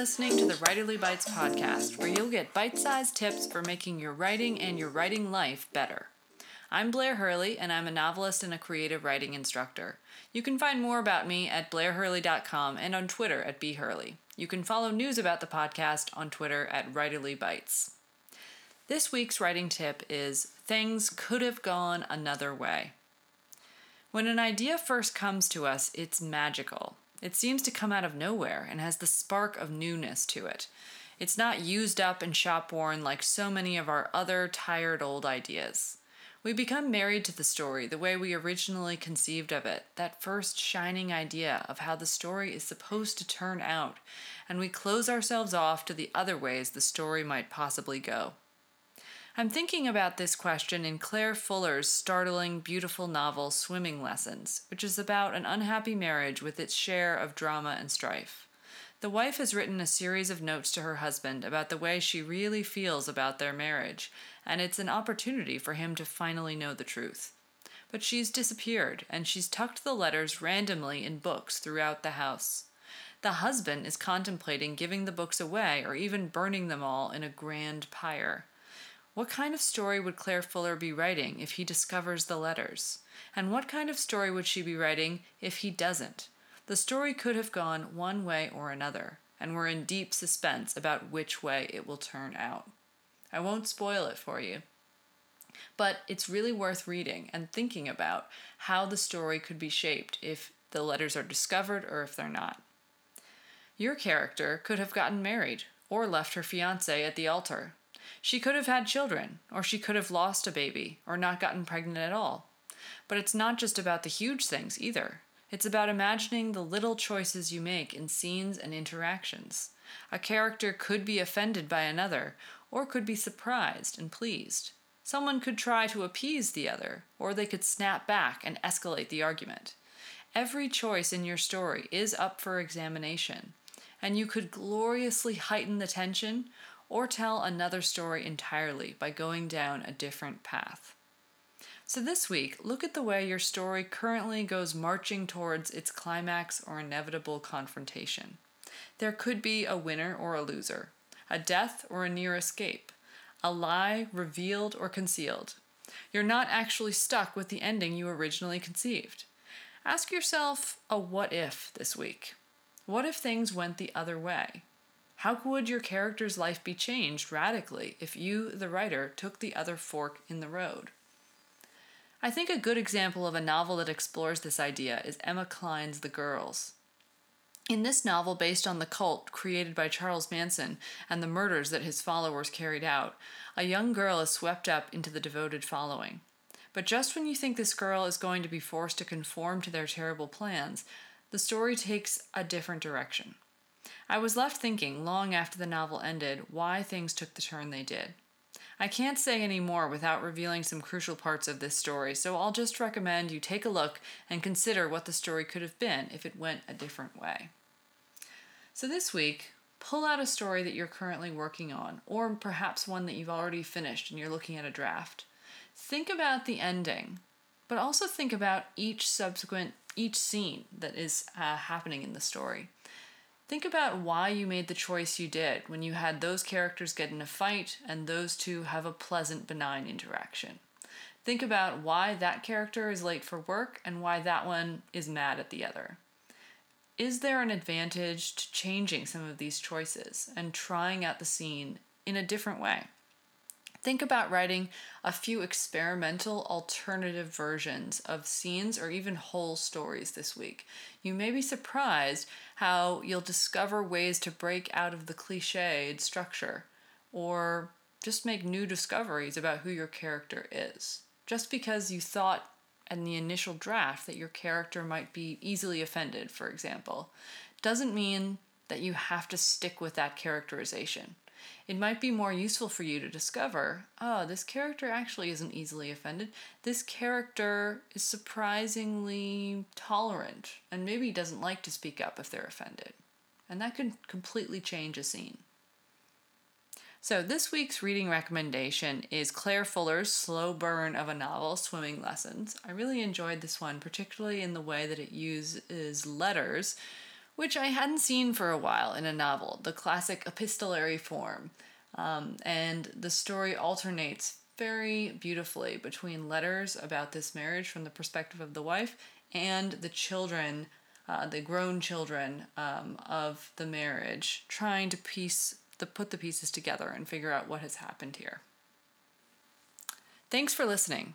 listening to the Writerly Bites podcast, where you'll get bite sized tips for making your writing and your writing life better. I'm Blair Hurley, and I'm a novelist and a creative writing instructor. You can find more about me at blairhurley.com and on Twitter at bhurley. You can follow news about the podcast on Twitter at Writerly Bites. This week's writing tip is Things Could Have Gone Another Way. When an idea first comes to us, it's magical. It seems to come out of nowhere and has the spark of newness to it. It's not used up and shop worn like so many of our other tired old ideas. We become married to the story the way we originally conceived of it, that first shining idea of how the story is supposed to turn out, and we close ourselves off to the other ways the story might possibly go. I'm thinking about this question in Claire Fuller's startling, beautiful novel Swimming Lessons, which is about an unhappy marriage with its share of drama and strife. The wife has written a series of notes to her husband about the way she really feels about their marriage, and it's an opportunity for him to finally know the truth. But she's disappeared, and she's tucked the letters randomly in books throughout the house. The husband is contemplating giving the books away or even burning them all in a grand pyre. What kind of story would Claire Fuller be writing if he discovers the letters? And what kind of story would she be writing if he doesn't? The story could have gone one way or another, and we're in deep suspense about which way it will turn out. I won't spoil it for you. But it's really worth reading and thinking about how the story could be shaped if the letters are discovered or if they're not. Your character could have gotten married or left her fiance at the altar she could have had children, or she could have lost a baby, or not gotten pregnant at all. But it's not just about the huge things either. It's about imagining the little choices you make in scenes and interactions. A character could be offended by another, or could be surprised and pleased. Someone could try to appease the other, or they could snap back and escalate the argument. Every choice in your story is up for examination, and you could gloriously heighten the tension or tell another story entirely by going down a different path. So, this week, look at the way your story currently goes marching towards its climax or inevitable confrontation. There could be a winner or a loser, a death or a near escape, a lie revealed or concealed. You're not actually stuck with the ending you originally conceived. Ask yourself a what if this week. What if things went the other way? How would your character's life be changed radically if you, the writer, took the other fork in the road? I think a good example of a novel that explores this idea is Emma Cline's The Girls. In this novel, based on the cult created by Charles Manson and the murders that his followers carried out, a young girl is swept up into the devoted following. But just when you think this girl is going to be forced to conform to their terrible plans, the story takes a different direction. I was left thinking, long after the novel ended, why things took the turn they did. I can't say any more without revealing some crucial parts of this story, so I'll just recommend you take a look and consider what the story could have been if it went a different way. So this week, pull out a story that you're currently working on, or perhaps one that you've already finished and you're looking at a draft. Think about the ending, but also think about each subsequent, each scene that is uh, happening in the story. Think about why you made the choice you did when you had those characters get in a fight and those two have a pleasant, benign interaction. Think about why that character is late for work and why that one is mad at the other. Is there an advantage to changing some of these choices and trying out the scene in a different way? Think about writing a few experimental alternative versions of scenes or even whole stories this week. You may be surprised how you'll discover ways to break out of the cliched structure or just make new discoveries about who your character is. Just because you thought in the initial draft that your character might be easily offended, for example, doesn't mean that you have to stick with that characterization it might be more useful for you to discover oh, this character actually isn't easily offended. This character is surprisingly tolerant and maybe doesn't like to speak up if they're offended. And that could completely change a scene. So, this week's reading recommendation is Claire Fuller's slow burn of a novel, Swimming Lessons. I really enjoyed this one, particularly in the way that it uses letters which I hadn't seen for a while in a novel, the classic epistolary form. Um, and the story alternates very beautifully between letters about this marriage from the perspective of the wife and the children, uh, the grown children um, of the marriage, trying to piece the put the pieces together and figure out what has happened here. Thanks for listening.